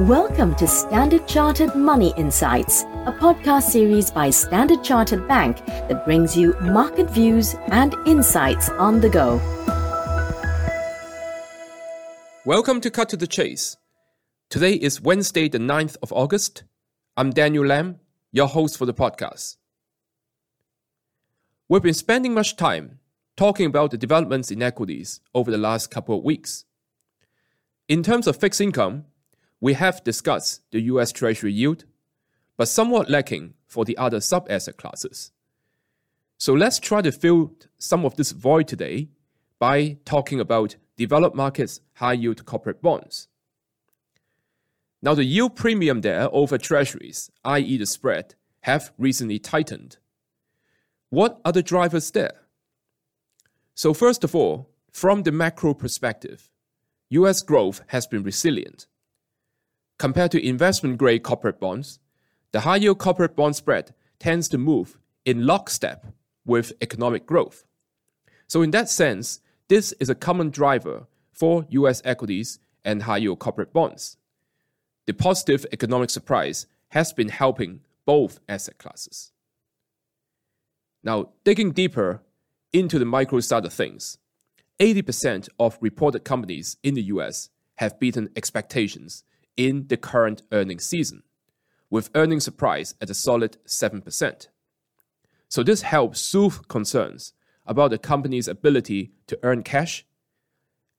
Welcome to Standard Chartered Money Insights, a podcast series by Standard Chartered Bank that brings you market views and insights on the go. Welcome to Cut to the Chase. Today is Wednesday, the 9th of August. I'm Daniel Lam, your host for the podcast. We've been spending much time talking about the developments in equities over the last couple of weeks. In terms of fixed income, we have discussed the US Treasury yield, but somewhat lacking for the other sub asset classes. So let's try to fill some of this void today by talking about developed markets high yield corporate bonds. Now, the yield premium there over treasuries, i.e., the spread, have recently tightened. What are the drivers there? So, first of all, from the macro perspective, US growth has been resilient Compared to investment grade corporate bonds, the high yield corporate bond spread tends to move in lockstep with economic growth. So, in that sense, this is a common driver for US equities and high yield corporate bonds. The positive economic surprise has been helping both asset classes. Now, digging deeper into the micro side of things, 80% of reported companies in the US have beaten expectations in the current earnings season, with earnings surprise at a solid 7%. So this helps soothe concerns about the company's ability to earn cash,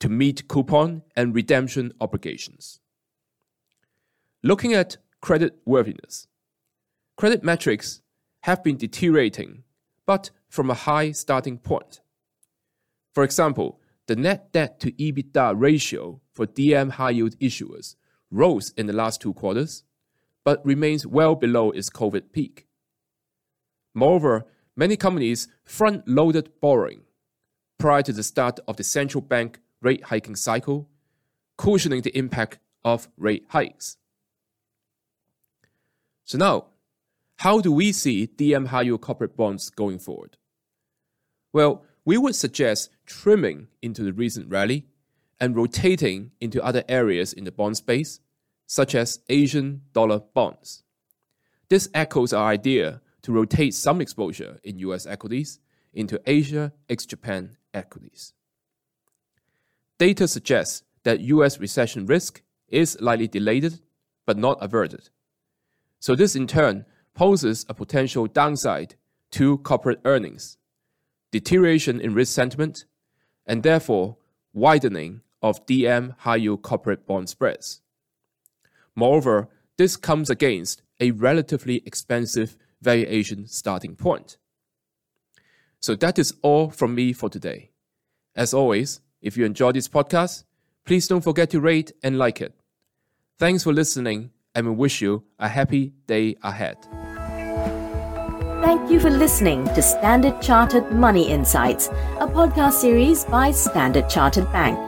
to meet coupon and redemption obligations. Looking at credit worthiness, credit metrics have been deteriorating, but from a high starting point. For example, the net debt to EBITDA ratio for DM high yield issuers rose in the last two quarters, but remains well below its COVID peak. Moreover, many companies front loaded borrowing prior to the start of the central bank rate hiking cycle, cushioning the impact of rate hikes. So now, how do we see DM high yield corporate bonds going forward? Well, we would suggest trimming into the recent rally and rotating into other areas in the bond space, such as Asian dollar bonds. This echoes our idea to rotate some exposure in US equities into Asia ex Japan equities. Data suggests that US recession risk is likely delayed but not averted. So, this in turn poses a potential downside to corporate earnings, deterioration in risk sentiment, and therefore widening of DM high yield corporate bond spreads. Moreover, this comes against a relatively expensive valuation starting point. So that is all from me for today. As always, if you enjoyed this podcast, please don't forget to rate and like it. Thanks for listening, and we wish you a happy day ahead. Thank you for listening to Standard Chartered Money Insights, a podcast series by Standard Chartered Bank.